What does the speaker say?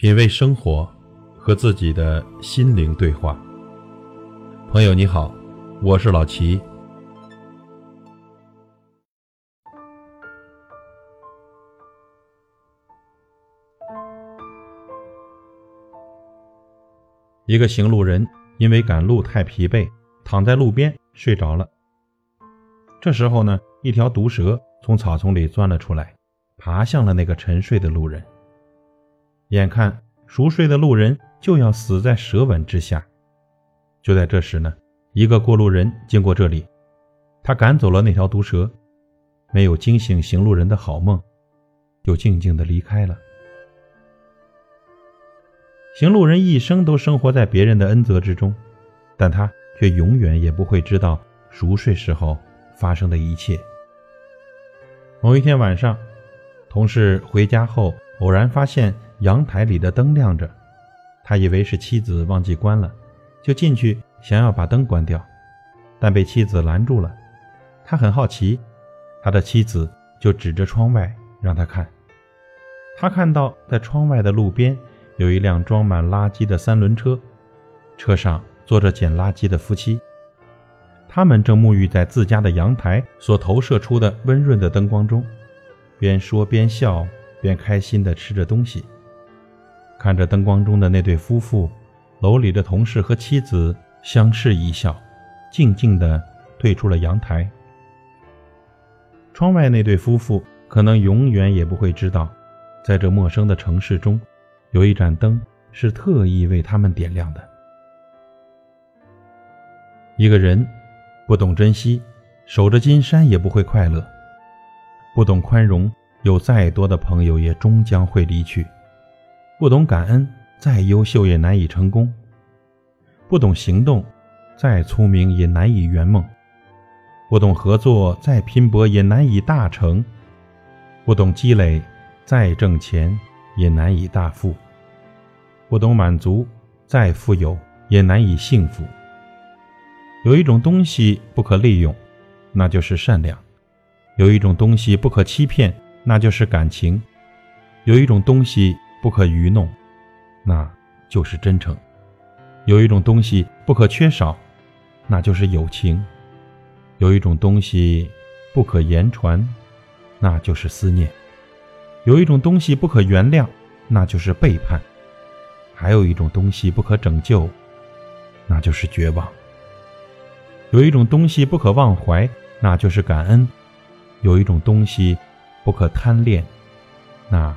品味生活，和自己的心灵对话。朋友你好，我是老齐。一个行路人因为赶路太疲惫，躺在路边睡着了。这时候呢，一条毒蛇从草丛里钻了出来，爬向了那个沉睡的路人。眼看熟睡的路人就要死在蛇吻之下，就在这时呢，一个过路人经过这里，他赶走了那条毒蛇，没有惊醒行路人的好梦，就静静的离开了。行路人一生都生活在别人的恩泽之中，但他却永远也不会知道熟睡时候发生的一切。某一天晚上，同事回家后偶然发现。阳台里的灯亮着，他以为是妻子忘记关了，就进去想要把灯关掉，但被妻子拦住了。他很好奇，他的妻子就指着窗外让他看。他看到在窗外的路边有一辆装满垃圾的三轮车，车上坐着捡垃圾的夫妻，他们正沐浴在自家的阳台所投射出的温润的灯光中，边说边笑，边开心地吃着东西。看着灯光中的那对夫妇，楼里的同事和妻子相视一笑，静静地退出了阳台。窗外那对夫妇可能永远也不会知道，在这陌生的城市中，有一盏灯是特意为他们点亮的。一个人不懂珍惜，守着金山也不会快乐；不懂宽容，有再多的朋友也终将会离去。不懂感恩，再优秀也难以成功；不懂行动，再聪明也难以圆梦；不懂合作，再拼搏也难以大成；不懂积累，再挣钱也难以大富；不懂满足，再富有也难以幸福。有一种东西不可利用，那就是善良；有一种东西不可欺骗，那就是感情；有一种东西。不可愚弄，那就是真诚；有一种东西不可缺少，那就是友情；有一种东西不可言传，那就是思念；有一种东西不可原谅，那就是背叛；还有一种东西不可拯救，那就是绝望；有一种东西不可忘怀，那就是感恩；有一种东西不可贪恋，那。